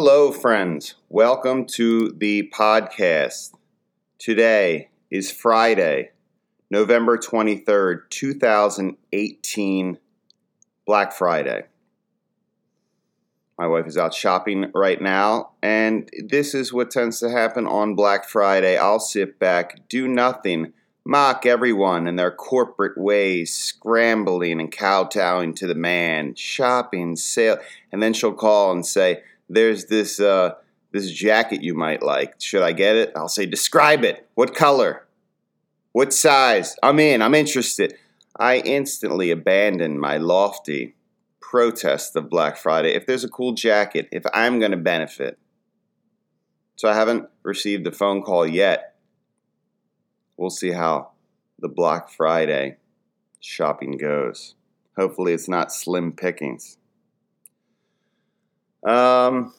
Hello, friends. Welcome to the podcast. Today is Friday, November 23rd, 2018, Black Friday. My wife is out shopping right now, and this is what tends to happen on Black Friday. I'll sit back, do nothing, mock everyone in their corporate ways, scrambling and kowtowing to the man, shopping, sale, and then she'll call and say, "There's this uh, this jacket you might like. Should I get it?" I'll say, "Describe it. What color? What size? I'm in. I'm interested." I instantly abandon my lofty protest of Black Friday. If there's a cool jacket, if I'm going to benefit, so I haven't received a phone call yet we'll see how the Black Friday shopping goes. Hopefully, it's not slim pickings. Um,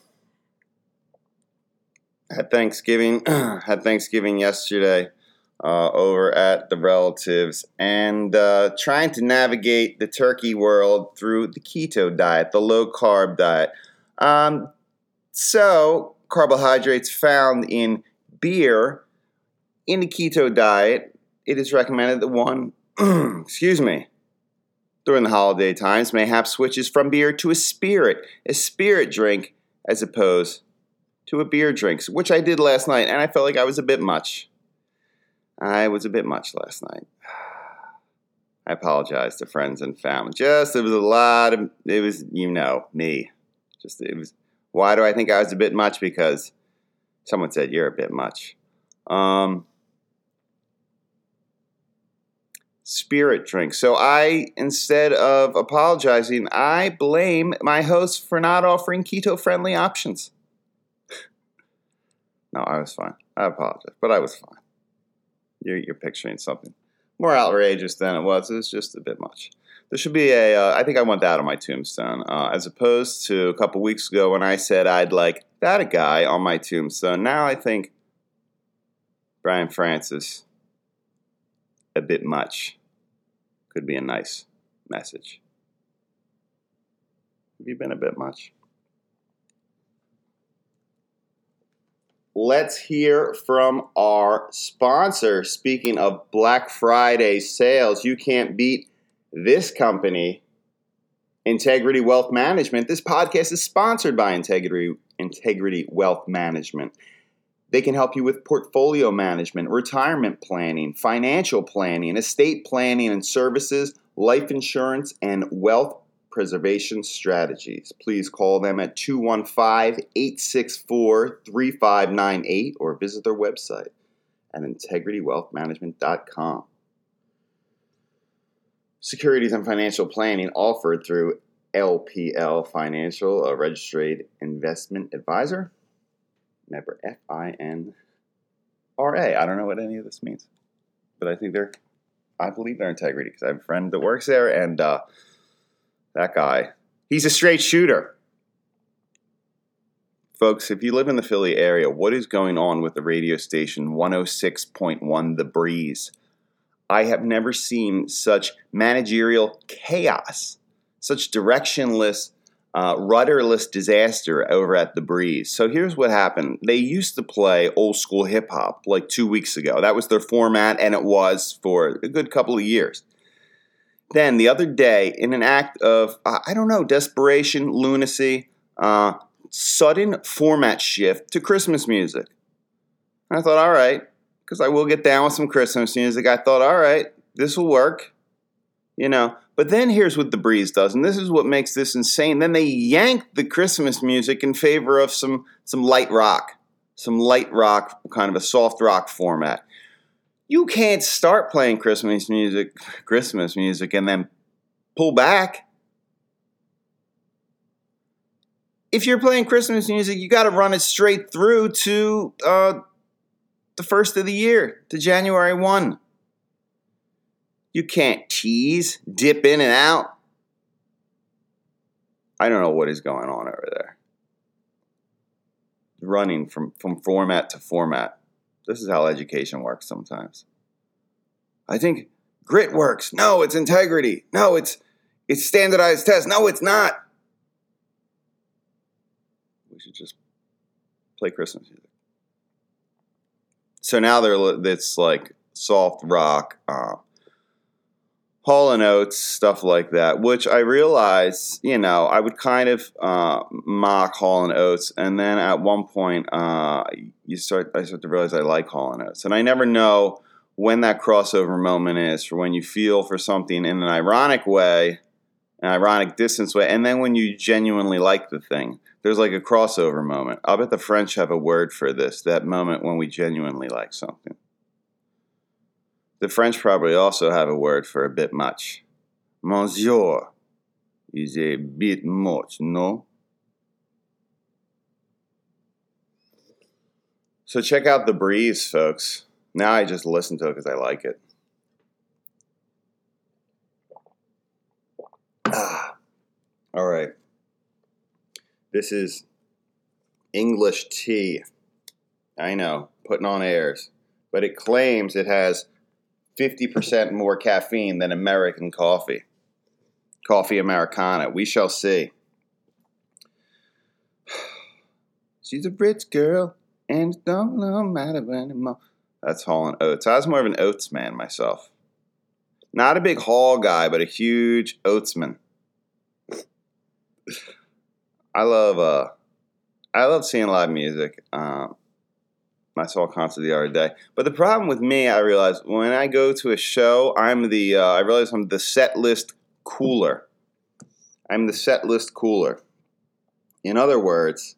had Thanksgiving had Thanksgiving yesterday uh, over at the relatives and uh, trying to navigate the turkey world through the keto diet, the low carb diet. Um, so carbohydrates found in beer in the keto diet, it is recommended that one, excuse me, during the holiday times, mayhap switches from beer to a spirit, a spirit drink, as opposed to a beer drink, which I did last night, and I felt like I was a bit much. I was a bit much last night. I apologize to friends and family. Just it was a lot of it was you know me. Just it was. Why do I think I was a bit much? Because someone said you're a bit much. Um, spirit drink. So I, instead of apologizing, I blame my host for not offering keto friendly options. no, I was fine. I apologize, but I was fine. You're, you're picturing something more outrageous than it was. It was just a bit much. There should be a. Uh, I think I want that on my tombstone, uh, as opposed to a couple weeks ago when I said I'd like that a guy on my tombstone. Now I think Brian Francis a bit much could be a nice message. Have you been a bit much? Let's hear from our sponsor. Speaking of Black Friday sales, you can't beat this company, Integrity Wealth Management. This podcast is sponsored by Integrity, Integrity Wealth Management. They can help you with portfolio management, retirement planning, financial planning, estate planning and services, life insurance, and wealth preservation strategies. Please call them at 215 864 3598 or visit their website at integritywealthmanagement.com. Securities and financial planning offered through LPL Financial, a registered investment advisor member F I N R A. I don't know what any of this means, but I think they're, I believe they're integrity because I have a friend that works there, and uh, that guy, he's a straight shooter. Folks, if you live in the Philly area, what is going on with the radio station 106.1 The Breeze? I have never seen such managerial chaos, such directionless uh, rudderless disaster over at the breeze. So here's what happened. They used to play old school hip hop like two weeks ago. That was their format and it was for a good couple of years. Then the other day in an act of uh, i don't know desperation lunacy uh, sudden format shift to christmas music. And i thought all right because i will get down with some christmas music i thought all right this will work you know but then here's what the breeze does, and this is what makes this insane. Then they yank the Christmas music in favor of some some light rock, some light rock, kind of a soft rock format. You can't start playing Christmas music, Christmas music, and then pull back. If you're playing Christmas music, you got to run it straight through to uh, the first of the year, to January 1. You can't tease, dip in and out. I don't know what is going on over there. Running from, from format to format. This is how education works sometimes. I think grit works. No, it's integrity. No, it's it's standardized test. No, it's not. We should just play Christmas music. So now they're it's like soft rock, uh, Hall and Oates, stuff like that. Which I realized, you know, I would kind of uh, mock Hall and Oates, and then at one point, uh, you start I start to realize I like Hall and Oates, and I never know when that crossover moment is for when you feel for something in an ironic way, an ironic distance way, and then when you genuinely like the thing. There's like a crossover moment. I'll bet the French have a word for this, that moment when we genuinely like something. The French probably also have a word for a bit much. Monsieur is a bit much, no? So check out The Breeze, folks. Now I just listen to it because I like it. Ah. All right. This is English tea. I know, putting on airs. But it claims it has 50% more caffeine than American coffee. Coffee Americana. We shall see. She's a rich girl, and it don't matter anymore. That's Hall and Oates. I was more of an oats man myself. Not a big Hall guy, but a huge Oatesman. I love uh, I love seeing live music. Um, I saw a concert the other day, but the problem with me, I realize when I go to a show, I'm the uh, I realize I'm the set list cooler. I'm the set list cooler. In other words,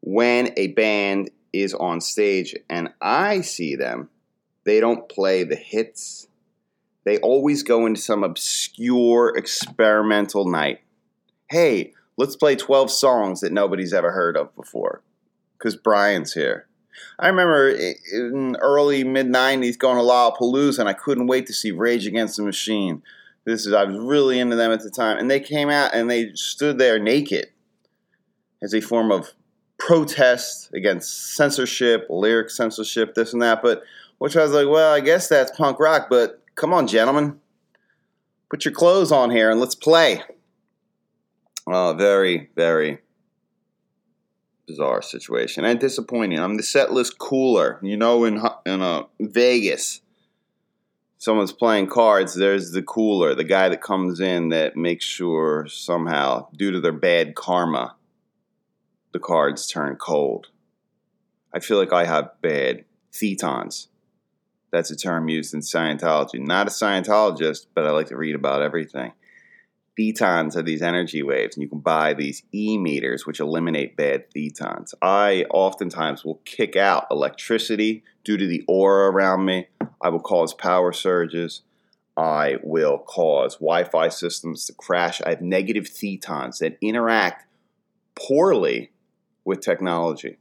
when a band is on stage and I see them, they don't play the hits. They always go into some obscure experimental night. Hey, let's play 12 songs that nobody's ever heard of before because Brian's here. I remember in early mid 90s going to Lollapalooza and I couldn't wait to see Rage Against the Machine. This is I was really into them at the time and they came out and they stood there naked as a form of protest against censorship, lyric censorship, this and that. But which I was like, well, I guess that's punk rock, but come on, gentlemen, put your clothes on here and let's play. Uh, very, very bizarre situation and disappointing. I'm the set list cooler, you know, in in uh, Vegas. Someone's playing cards. There's the cooler, the guy that comes in that makes sure somehow, due to their bad karma, the cards turn cold. I feel like I have bad thetans. That's a term used in Scientology. Not a Scientologist, but I like to read about everything. Thetans are these energy waves, and you can buy these e meters which eliminate bad thetans. I oftentimes will kick out electricity due to the aura around me. I will cause power surges. I will cause Wi Fi systems to crash. I have negative thetans that interact poorly with technology.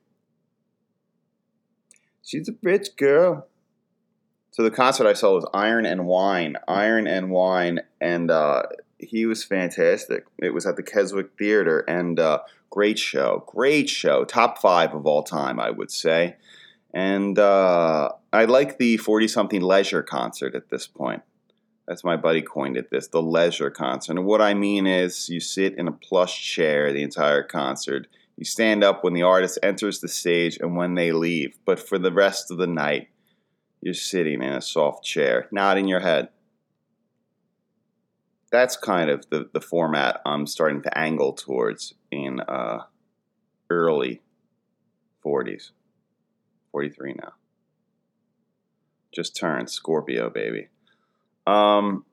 She's a rich girl. So the concert I saw was Iron and Wine, Iron and Wine, and uh, he was fantastic. It was at the Keswick Theater, and uh, great show, great show, top five of all time, I would say. And uh, I like the forty-something leisure concert at this point. That's my buddy coined it this, the leisure concert. And what I mean is, you sit in a plush chair the entire concert you stand up when the artist enters the stage and when they leave, but for the rest of the night, you're sitting in a soft chair, nodding your head. That's kind of the, the format I'm starting to angle towards in uh, early 40s. 43 now. Just turned Scorpio, baby. Um,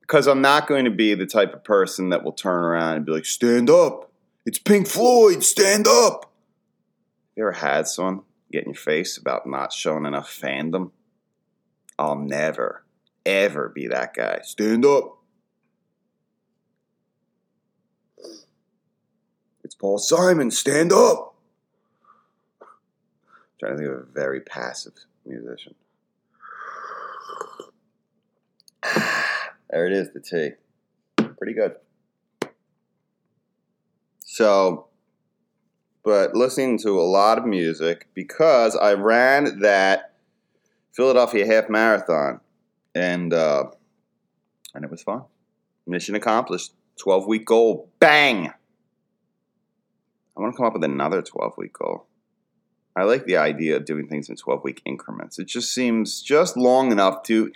because I'm not going to be the type of person that will turn around and be like, stand up it's Pink Floyd, stand up. You ever had someone get in your face about not showing enough fandom? I'll never, ever be that guy. Stand up. It's Paul Simon, stand up. I'm trying to think of a very passive musician. There it is, the T. Pretty good. So, but listening to a lot of music because I ran that Philadelphia half marathon, and uh, and it was fun. Mission accomplished. Twelve week goal. Bang. I want to come up with another 12 week goal. I like the idea of doing things in 12 week increments. It just seems just long enough to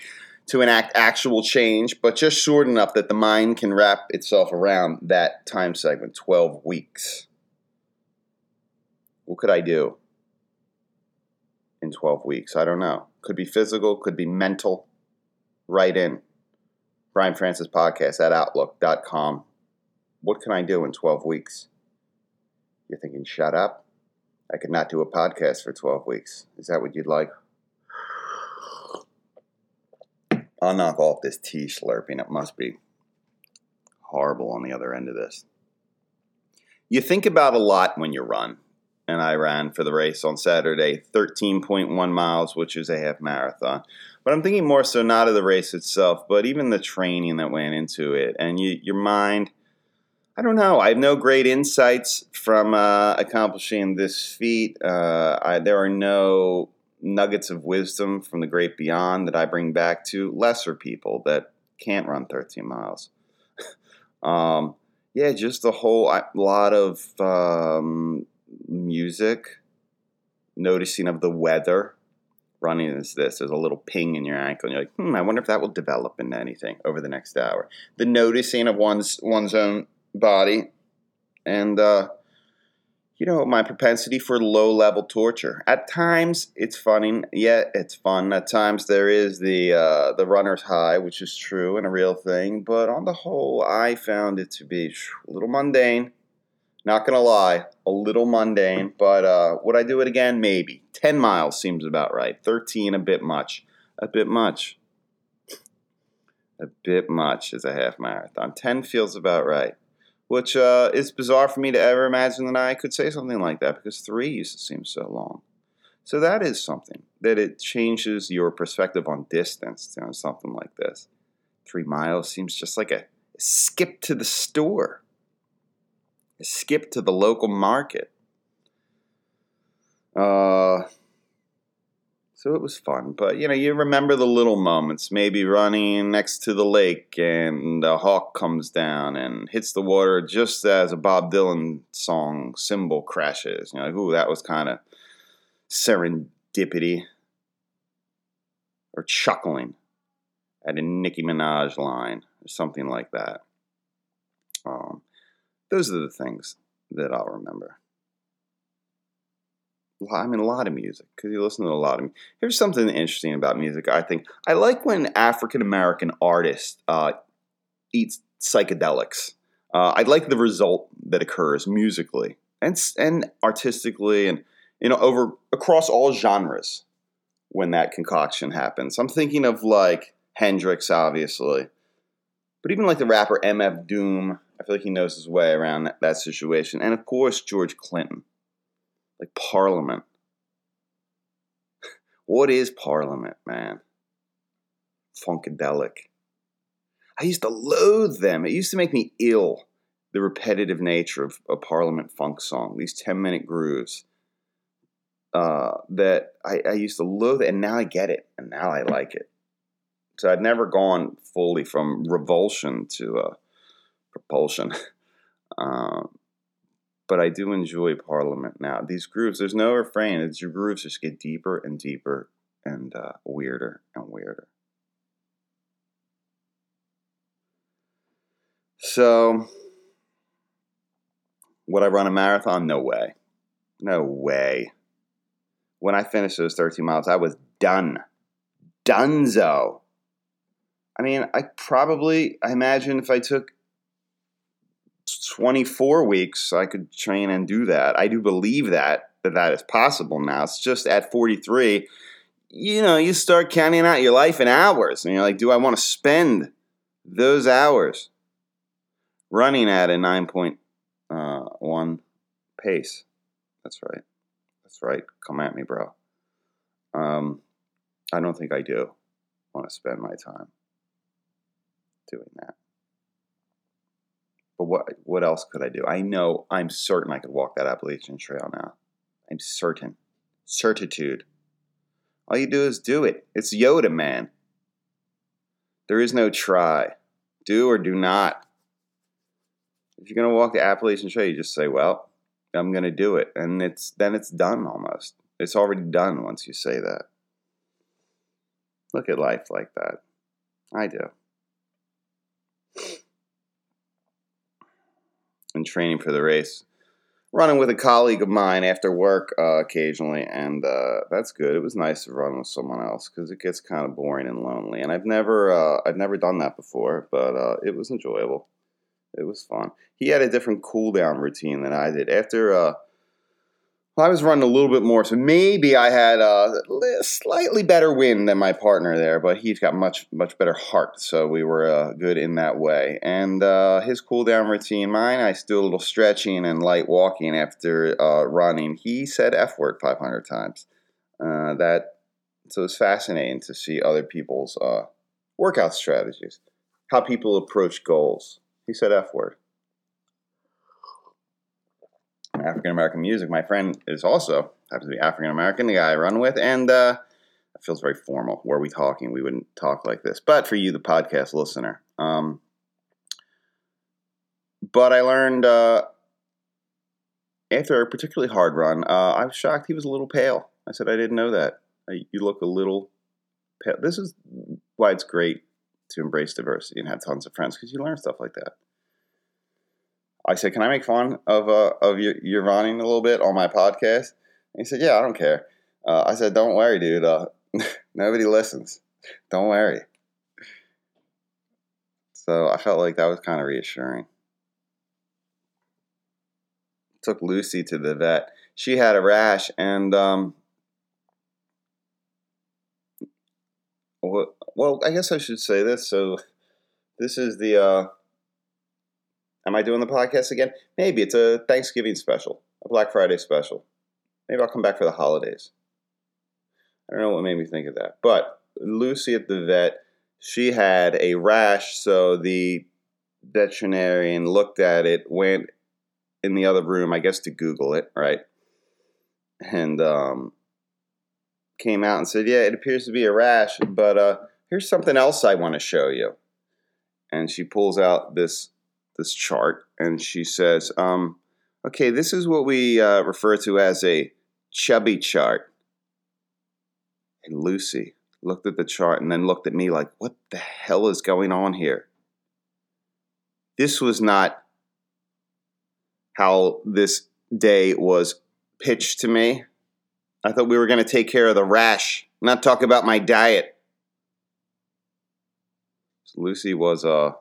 to enact actual change, but just short enough that the mind can wrap itself around that time segment 12 weeks. What could I do in 12 weeks? I don't know. Could be physical, could be mental. Write in. Brian Francis Podcast at Outlook.com. What can I do in 12 weeks? You're thinking, shut up? I could not do a podcast for 12 weeks. Is that what you'd like? I'll knock off this tea slurping. It must be horrible on the other end of this. You think about a lot when you run, and I ran for the race on Saturday, 13.1 miles, which is a half marathon. But I'm thinking more so not of the race itself, but even the training that went into it, and you, your mind. I don't know. I have no great insights from uh, accomplishing this feat. Uh, I, there are no nuggets of wisdom from the great beyond that I bring back to lesser people that can't run 13 miles. um, yeah, just a whole lot of um, music, noticing of the weather. Running is this. There's a little ping in your ankle, and you're like, hmm, I wonder if that will develop into anything over the next hour. The noticing of one's one's own body, and uh, you know, my propensity for low level torture. At times it's funny, yeah, it's fun. At times there is the uh, the runner's high, which is true and a real thing. But on the whole, I found it to be a little mundane. Not gonna lie, a little mundane. But uh, would I do it again? Maybe. Ten miles seems about right. Thirteen, a bit much. A bit much. A bit much is a half marathon. Ten feels about right which uh, is bizarre for me to ever imagine that I could say something like that because three used to seem so long. So that is something that it changes your perspective on distance. You know, something like this, three miles seems just like a skip to the store, skip to the local market. Uh, so it was fun. But you know, you remember the little moments, maybe running next to the lake and a hawk comes down and hits the water just as a Bob Dylan song cymbal crashes. You know, like, ooh, that was kind of serendipity. Or chuckling at a Nicki Minaj line or something like that. Those are the things that I'll remember. I mean, a lot of music because you listen to a lot of. Here's something interesting about music. I think I like when African American artists uh, eat psychedelics. Uh, I like the result that occurs musically and and artistically, and you know, over across all genres when that concoction happens. I'm thinking of like Hendrix, obviously, but even like the rapper MF Doom. I feel like he knows his way around that, that situation, and of course George Clinton like Parliament. what is Parliament, man? Funkadelic. I used to loathe them. It used to make me ill, the repetitive nature of a Parliament funk song, these 10 minute grooves. Uh, that I, I used to loathe and now I get it, and now I like it. So I'd never gone fully from revulsion to uh, propulsion. Uh, but I do enjoy Parliament now. These grooves, there's no refrain. It's your grooves just get deeper and deeper and uh, weirder and weirder. So, would I run a marathon? No way. No way. When I finished those 13 miles, I was done. Dunzo. I mean, I probably, I imagine if I took 24 weeks, I could train and do that. I do believe that that that is possible now. It's just at 43, you know, you start counting out your life in hours, and you're like, do I want to spend those hours running at a 9.1 uh, pace? That's right. That's right. Come at me, bro. Um, I don't think I do want to spend my time doing that. But what what else could I do? I know I'm certain I could walk that Appalachian Trail now. I'm certain. Certitude. All you do is do it. It's Yoda, man. There is no try. Do or do not. If you're to walk the Appalachian Trail, you just say, well, I'm to do it. And it's then it's done almost. It's already done once you say that. Look at life like that. I do. And training for the race. Running with a colleague of mine after work uh, occasionally, and uh, that's good. It was nice to run with someone else because it gets kind of boring and lonely. And I've never, uh, I've never done that before, but uh, it was enjoyable. It was fun. He had a different cool down routine than I did. After uh, I was running a little bit more, so maybe I had a slightly better wind than my partner there, but he's got much much better heart, so we were uh, good in that way. And uh, his cool down routine, mine, I do a little stretching and light walking after uh, running. He said "f word" 500 times. Uh, that so it's fascinating to see other people's uh, workout strategies, how people approach goals. He said "f word." African American music. My friend is also happens to be African American, the guy I run with, and uh, it feels very formal. Were we talking? We wouldn't talk like this. But for you, the podcast listener, um, but I learned uh, after a particularly hard run, uh, I was shocked he was a little pale. I said I didn't know that. You look a little pale. This is why it's great to embrace diversity and have tons of friends because you learn stuff like that. I said, "Can I make fun of uh, of your, your running a little bit on my podcast?" And he said, "Yeah, I don't care." Uh, I said, "Don't worry, dude. Uh, nobody listens. Don't worry." So I felt like that was kind of reassuring. Took Lucy to the vet. She had a rash, and um, well, well, I guess I should say this. So this is the uh, Am I doing the podcast again? Maybe it's a Thanksgiving special, a Black Friday special. Maybe I'll come back for the holidays. I don't know what made me think of that. But Lucy at the vet, she had a rash, so the veterinarian looked at it, went in the other room, I guess to Google it, right? And um, came out and said, Yeah, it appears to be a rash, but uh, here's something else I want to show you. And she pulls out this this chart, and she says, um, "Okay, this is what we uh, refer to as a chubby chart." And Lucy looked at the chart and then looked at me like, "What the hell is going on here?" This was not how this day was pitched to me. I thought we were going to take care of the rash, not talk about my diet. So Lucy was uh,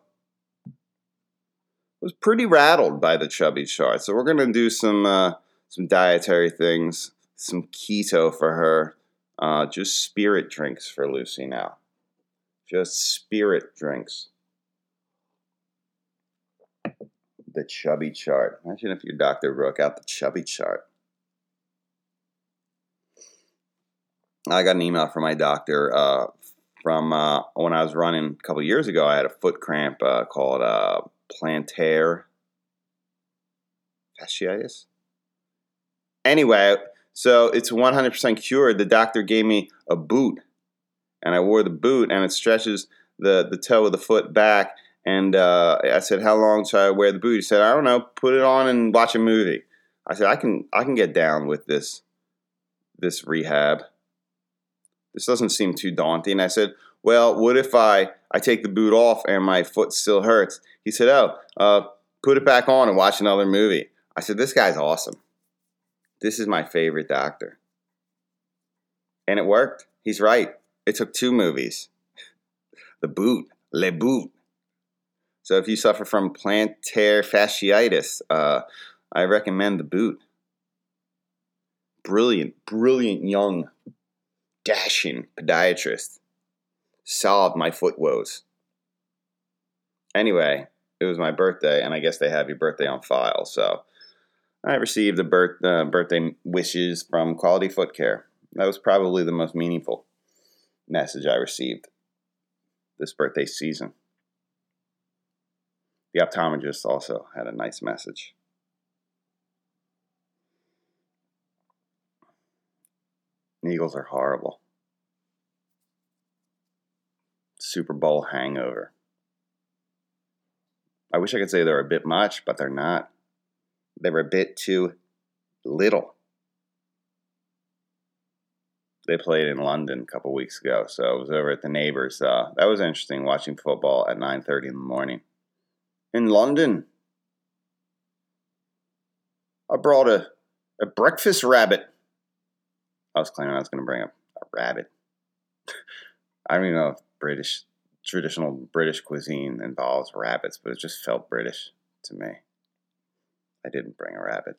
was pretty rattled by the chubby chart. So we're gonna do some uh, some dietary things, some keto for her, uh, just spirit drinks for Lucy now. Just spirit drinks. The chubby chart. Imagine if your doctor broke out the chubby chart. I got an email from my doctor uh, from uh, when I was running a couple years ago. I had a foot cramp uh, called uh, plantar fasciitis. Anyway, so it's 100% cured. The doctor gave me a boot, and I wore the boot, and it stretches the, the toe of the foot back. And uh, I said, "How long should I wear the boot?" He said, "I don't know. Put it on and watch a movie." I said, "I can I can get down with this this rehab. This doesn't seem too daunting." I said, "Well, what if I I take the boot off and my foot still hurts. He said, Oh, uh, put it back on and watch another movie. I said, This guy's awesome. This is my favorite doctor. And it worked. He's right. It took two movies The Boot, Le Boot. So if you suffer from plantar fasciitis, uh, I recommend The Boot. Brilliant, brilliant young, dashing podiatrist solved my foot woes. Anyway, it was my birthday, and I guess they have your birthday on file. So I received the birth, uh, birthday wishes from Quality Foot Care. That was probably the most meaningful message I received this birthday season. The optometrist also had a nice message. Eagles are horrible. Super Bowl hangover. I wish I could say they're a bit much, but they're not. They were a bit too little. They played in London a couple weeks ago, so I was over at the neighbors. Uh, that was interesting watching football at 9:30 in the morning in London. I brought a a breakfast rabbit. I was claiming I was going to bring a rabbit. I don't even know if British traditional British cuisine involves rabbits, but it just felt British to me. I didn't bring a rabbit,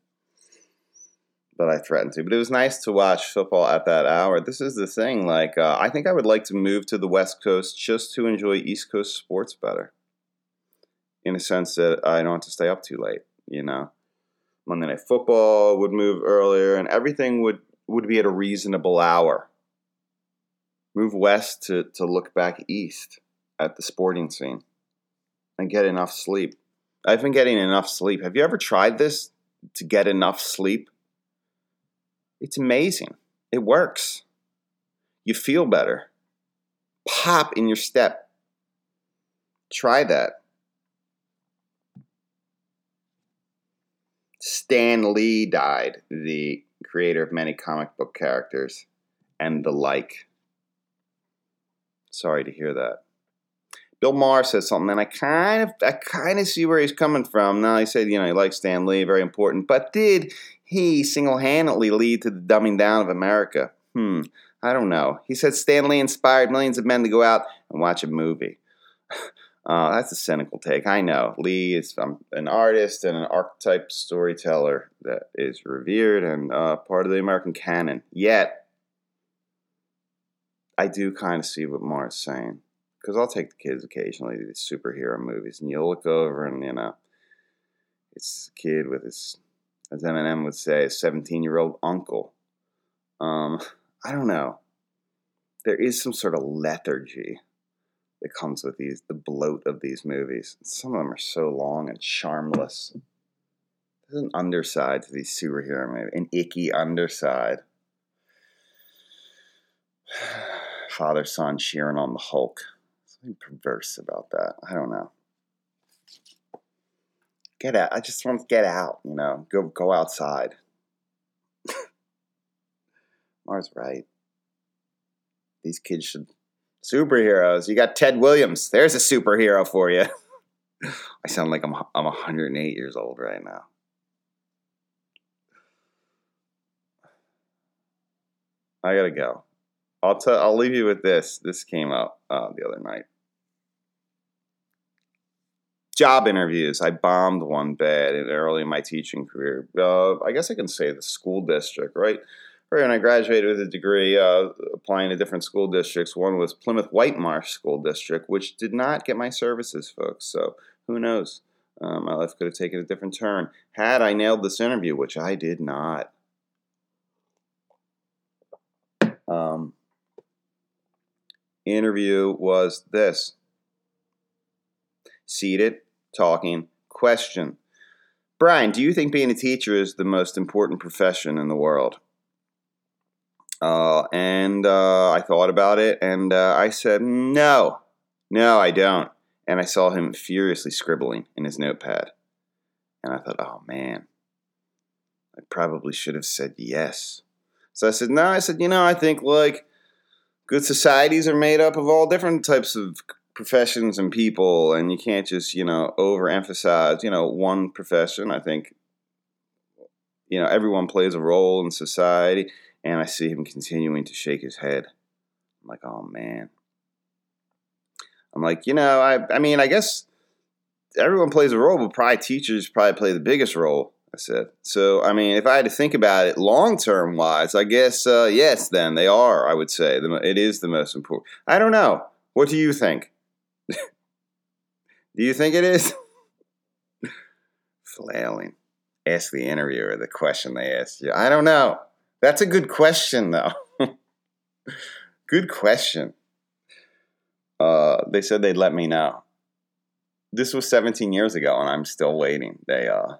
but I threatened to. But it was nice to watch football at that hour. This is the thing. Like, uh, I think I would like to move to the West Coast just to enjoy East Coast sports better. In a sense that I don't have to stay up too late. You know, Monday Night Football would move earlier, and everything would would be at a reasonable hour. Move west to to look back east at the sporting scene and get enough sleep. I've been getting enough sleep. Have you ever tried this to get enough sleep? It's amazing. It works. You feel better. Pop in your step. Try that. Stan Lee died, the creator of many comic book characters and the like. Sorry to hear that. Bill Maher says something, and I kind of, I kind of see where he's coming from. Now he said, you know, he likes Stan Lee, very important, but did he single-handedly lead to the dumbing down of America? Hmm, I don't know. He said Stan Lee inspired millions of men to go out and watch a movie. Uh, that's a cynical take. I know. Lee is um, an artist and an archetype storyteller that is revered and uh, part of the American canon. Yet, I do kind of see what Maher's saying because I'll take the kids occasionally to these superhero movies, and you'll look over and you know, it's a kid with his, as Eminem would say, a seventeen-year-old uncle. Um, I don't know. There is some sort of lethargy that comes with these, the bloat of these movies. Some of them are so long and charmless. There's an underside to these superhero movies, an icky underside. Father son cheering on the Hulk something perverse about that. I don't know. Get out. I just want to get out, you know, go go outside. Maher's right. These kids should superheroes. You got Ted Williams. There's a superhero for you. I sound like I'm I'm 108 years old right now. I gotta go. I'll tell. I'll leave you with this. This came up uh, the other night. Job interviews. I bombed one bad in early in my teaching career. Uh, I guess I can say the school district, right? Right when I graduated with a degree, uh, applying to different school districts. One was Plymouth Whitemarsh School District, which did not get my services, folks. So who knows? Um, my life could have taken a different turn had I nailed this interview, which I did not. Um, interview was this seated, talking, question. Brian, do you think being a teacher is the most important profession in the world? Uh, and uh, I thought about it and uh, I said, no, no, I don't. And I saw him furiously scribbling in his notepad. And I thought, oh man, I probably should have said yes. So I said, no, I said, you know, I think like good societies are made up of all different types of professions and people, and you can't just you know overemphasize you know one profession. I think you know everyone plays a role in society, and I see him continuing to shake his head. I'm like, oh man. I'm like, you know, I I mean, I guess everyone plays a role, but probably teachers probably play the biggest role I said. So, I mean, if I had to think about it long term wise, I guess, uh, yes, then they are, I would say. It is the most important. I don't know. What do you think? do you think it is? Flailing. Ask the interviewer the question they asked you. I don't know. That's a good question, though. good question. Uh, they said they'd let me know. This was 17 years ago, and I'm still waiting. They, uh,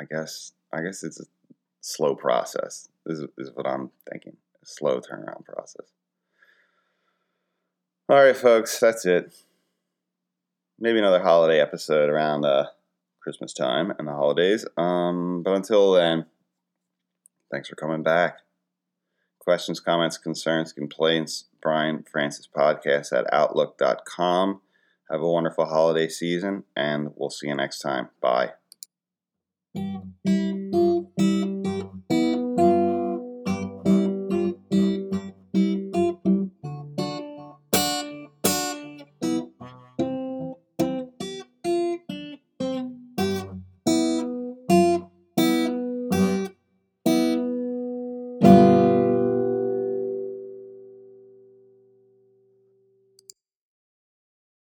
I guess I guess it's a slow process. This is, is what I'm thinking. A slow turnaround process. All right, folks, that's it. Maybe another holiday episode around uh, Christmas time and the holidays. Um, but until then, thanks for coming back. Questions, comments, concerns, complaints, Brian Francis Podcast at Outlook.com. Have a wonderful holiday season, and we'll see you next time. Bye. Thank you.